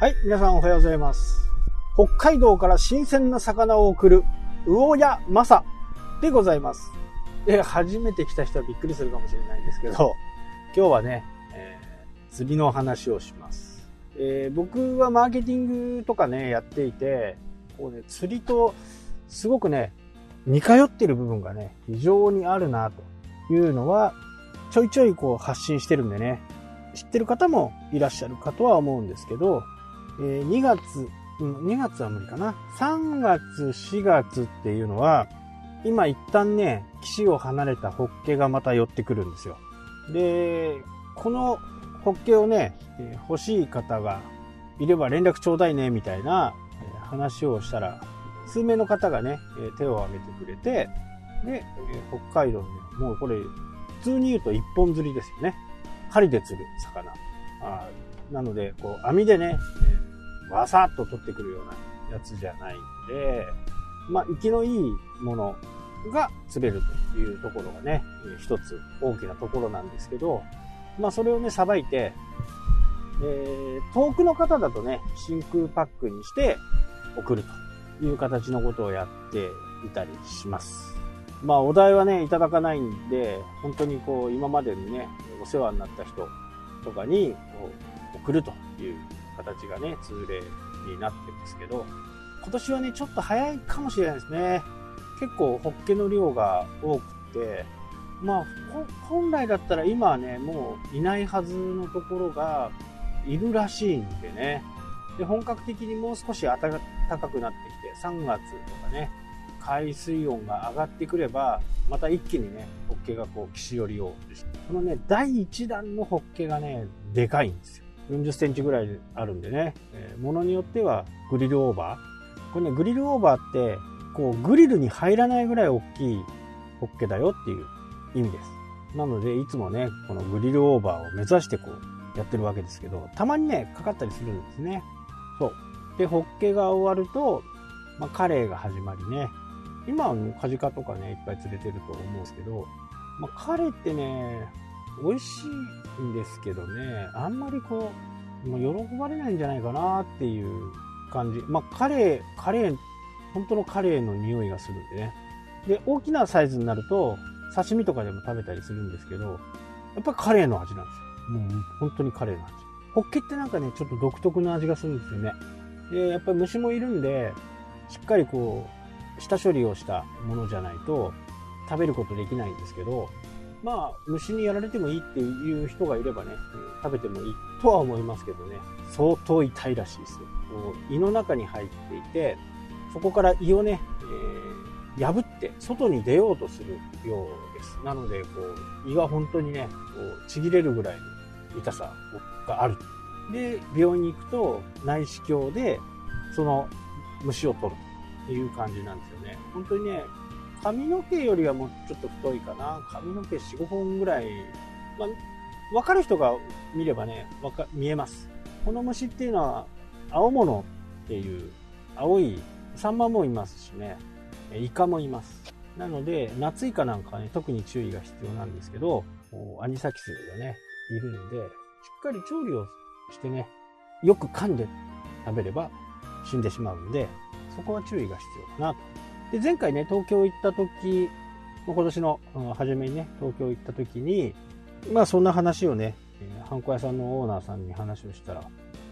はい、皆さんおはようございます。北海道から新鮮な魚を送る、魚屋マサでございます。で、初めて来た人はびっくりするかもしれないんですけど、今日はね、えー釣りの話をします。えー僕はマーケティングとかね、やっていて、こうね、釣りとすごくね、似通ってる部分がね、非常にあるなというのは、ちょいちょいこう発信してるんでね、知ってる方もいらっしゃるかとは思うんですけど、え2月、うん、2月は無理かな。3月、4月っていうのは、今一旦ね、岸を離れたホッケがまた寄ってくるんですよ。で、このホッケをね、欲しい方がいれば連絡ちょうだいね、みたいな話をしたら、数名の方がね、手を挙げてくれて、で、北海道に、もうこれ、普通に言うと一本釣りですよね。針で釣る魚。あなので、こう、網でね、わさっと取ってくるようなやつじゃないんで、まあ、生きのいいものが釣れるというところがね、一つ大きなところなんですけど、まあ、それをね、さばいて、えー遠くの方だとね、真空パックにして送るという形のことをやっていたりします。まあ、お題はね、いただかないんで、本当にこう、今までにね、お世話になった人とかにこう送るという形がね、通例になってますけど、今年はね、ちょっと早いかもしれないですね。結構、ホッケの量が多くて、まあ、本来だったら今はね、もういないはずのところがいるらしいんでね。で、本格的にもう少し暖かくなってきて、3月とかね、海水温が上がってくれば、また一気にね、ホッケがこう、岸寄りを。このね、第1弾のホッケがね、でかいんですよ。40センチぐらいあるんでね、えーものによってはグリルオーバー。これね、グリルオーバーって、こう、グリルに入らないぐらい大きいホッケだよっていう意味です。なので、いつもね、このグリルオーバーを目指してこう、やってるわけですけど、たまにね、かかったりするんですね。そう。で、ホッケが終わると、まあ、カレーが始まりね。今はカジカとかね、いっぱい釣れてると思うんですけど、まあ、カレーってね、美味しいんですけどね、あんまりこう、もう喜ばれないんじゃないかなっていう感じ。まあ、カレー、カレー、本当のカレーの匂いがするんでね。で、大きなサイズになると、刺身とかでも食べたりするんですけど、やっぱりカレーの味なんですよ。もう本当にカレーの味。ホッケってなんかね、ちょっと独特な味がするんですよね。で、やっぱり虫もいるんで、しっかりこう、下処理をしたものじゃないと食べることできないんですけど、まあ、虫にやられてもいいっていう人がいればね、食べてもいいとは思いますけどね、相当痛いらしいですよ。胃の中に入っていて、そこから胃をね、えー破って外に出ようとするようです。なので、こう、胃が本当にね、こうちぎれるぐらいの痛さがある。で、病院に行くと内視鏡で、その虫を取るという感じなんですよね。本当にね、髪の毛よりはもうちょっと太いかな。髪の毛4、5本ぐらい。まあ、わかる人が見ればね、わか、見えます。この虫っていうのは、青物っていう、青い、サンマもいますしね、イカもいます。なので、夏イカなんかはね、特に注意が必要なんですけど、アニサキスがね、いるんで、しっかり調理をしてね、よく噛んで食べれば死んでしまうんで、そこは注意が必要かなと。で、前回ね、東京行った時、今年の初めにね、東京行った時に、まあそんな話をね、えハンコ屋さんのオーナーさんに話をしたら、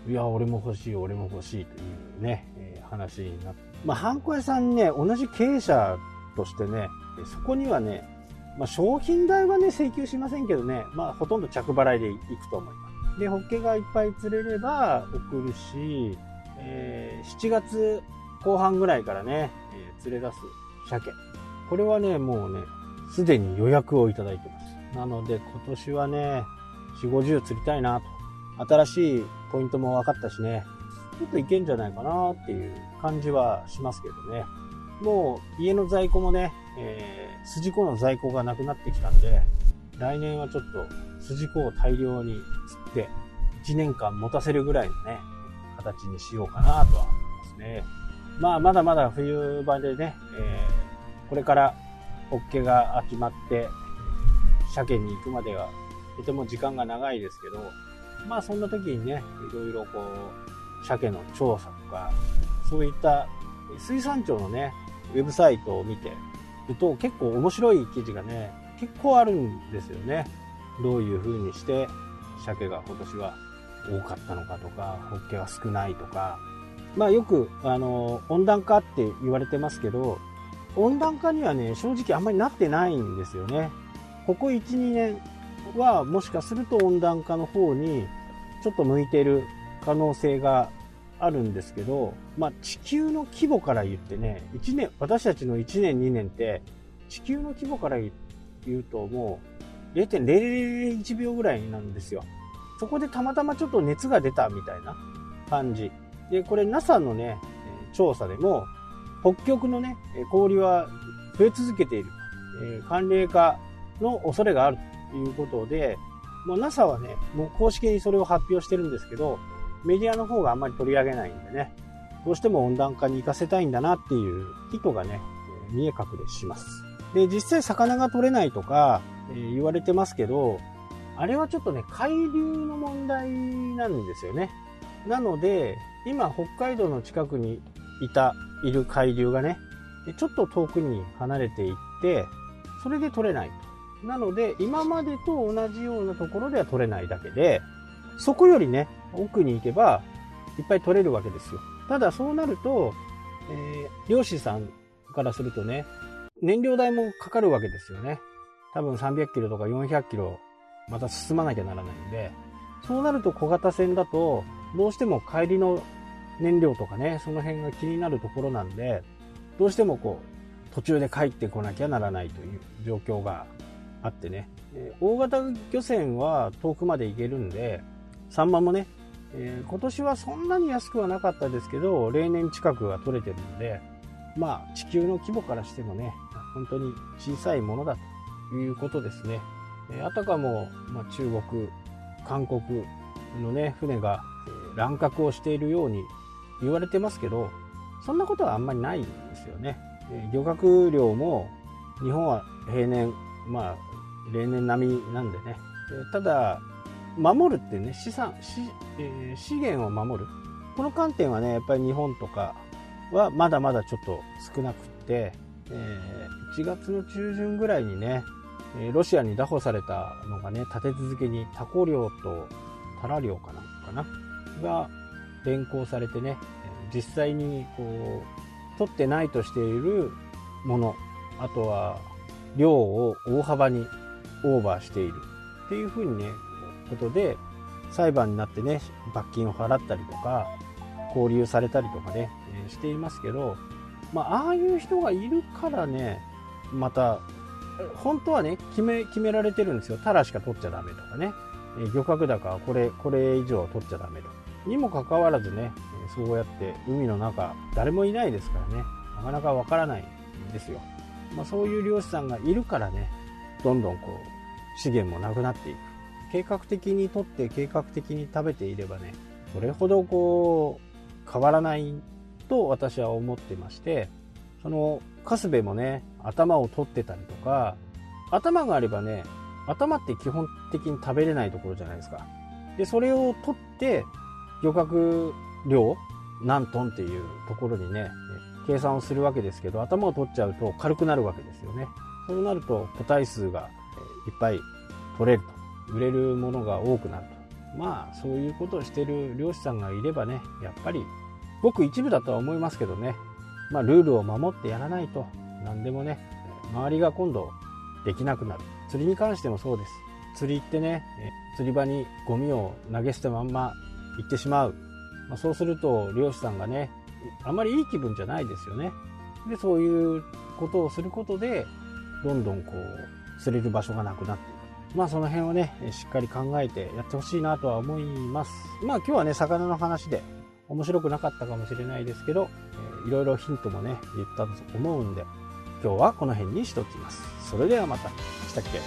いや、俺も欲しい、俺も欲しいというね、え話になって、まあハンコ屋さんね、同じ経営者としてね、そこにはね、まあ商品代はね、請求しませんけどね、まあほとんど着払いでいくと思います。で、ホッケがいっぱい釣れれば送るし、えー7月後半ぐらいからね、えー釣れ出す鮭。これはね、もうね、すでに予約をいただいてます。なので今年はね、4、50釣りたいなと。新しいポイントも分かったしね、ちょっといけんじゃないかなっていう感じはしますけどね。もう家の在庫もね、えー、筋子の在庫がなくなってきたんで、来年はちょっと筋子を大量に釣って、1年間持たせるぐらいのね、形にしようかなとは思いますね。まあ、まだまだ冬場でね、えーこれからホッケが集まって、鮭に行くまではとても時間が長いですけど、まあそんな時にね、いろいろこう、鮭の調査とか、そういった水産庁のね、ウェブサイトを見てると結構面白い記事がね、結構あるんですよね。どういう風にして鮭が今年は多かったのかとか、ホッケは少ないとか、まあよく、あの、温暖化って言われてますけど、温暖化にはね、正直あんまりなってないんですよね。ここ1、2年はもしかすると温暖化の方にちょっと向いてる可能性があるんですけど、まあ、地球の規模から言ってね、1年、私たちの1年2年って地球の規模から言うともう0.001秒ぐらいなんですよ。そこでたまたまちょっと熱が出たみたいな感じ。で、これ NASA のね、調査でも北極のね、氷は増え続けている。え寒冷化の恐れがあるということで、もう NASA はね、もう公式にそれを発表してるんですけど、メディアの方があんまり取り上げないんでね、どうしても温暖化に行かせたいんだなっていう意図がね、見え隠れします。で、実際魚が取れないとか、え、言われてますけど、あれはちょっとね、海流の問題なんですよね。なので、今北海道の近くにいた、いる海流がね、ちょっと遠くに離れていって、それで取れない。なので、今までと同じようなところでは取れないだけで、そこよりね、奥に行けば、いっぱい取れるわけですよ。ただそうなると、えー、漁師さんからするとね、燃料代もかかるわけですよね。多分300キロとか400キロ、また進まなきゃならないんで、そうなると小型船だと、どうしても帰りの燃料とかね、その辺が気になるところなんで、どうしてもこう、途中で帰ってこなきゃならないという状況があってね、大型漁船は遠くまで行けるんで、サンマもね、えー、今年はそんなに安くはなかったですけど、例年近くは取れてるので、まあ、地球の規模からしてもね、本当に小さいものだということですね。えあたかも、まあ、中国、韓国のね、船が乱獲をしているように言われてますけど、そんなことはあんまりないんですよね。漁獲量も日本は平年、まあ、例年並みなんでね。ただ、守るってね、資産、資,、え、資源を守る。この観点はね、やっぱり日本とかはまだまだちょっと少なくって、え、1月の中旬ぐらいにね、ロシアに拿捕されたのがね、立て続けにタコ漁とタラ漁かなかな？が連行されてね、実際にこう、取ってないとしているもの、あとは量を大幅にオーバーしているっていうふうにね、ことで、裁判になってね、罰金を払ったりとか、交留されたりとかね、していますけど、まあ、ああいう人がいるからね、また、本当はね、決め、決められてるんですよ。タラしか取っちゃダメとかね。漁獲高はこれ、これ以上取っちゃダメとか。にもかかわらずね、そうやって海の中、誰もいないですからね、なかなかわからないんですよ。まあ、そういう漁師さんがいるからね、どんどんこう、資源もなくなっていく。計画的にとって計画的に食べていればね、それほどこう、変わらないと私は思ってまして、その、カスベもね、頭を取ってたりとか、頭があればね、頭って基本的に食べれないところじゃないですか。で、それを取って、漁獲量何トンっていうところにね、計算をするわけですけど、頭を取っちゃうと軽くなるわけですよね。そうなると個体数がいっぱい取れると。売れるものが多くなると。まあ、そういうことをしてる漁師さんがいればね、やっぱり、ごく一部だとは思いますけどね、まあ、ルールを守ってやらないと、何でもね、周りが今度できなくなる。釣りに関してもそうです。釣りってね、釣り場にゴミを投げ捨てまんま行ってしまう。まあ、そうすると漁師さんがね、あまりいい気分じゃないですよね。で、そういうことをすることで、どんどんこう、釣れる場所がなくなっていく。まあその辺をね、しっかり考えてやってほしいなとは思います。まあ今日はね、魚の話で面白くなかったかもしれないですけど、えー、いろいろヒントもね、言ったと思うんで、今日はこの辺にしておきます。それではまた。したっけ？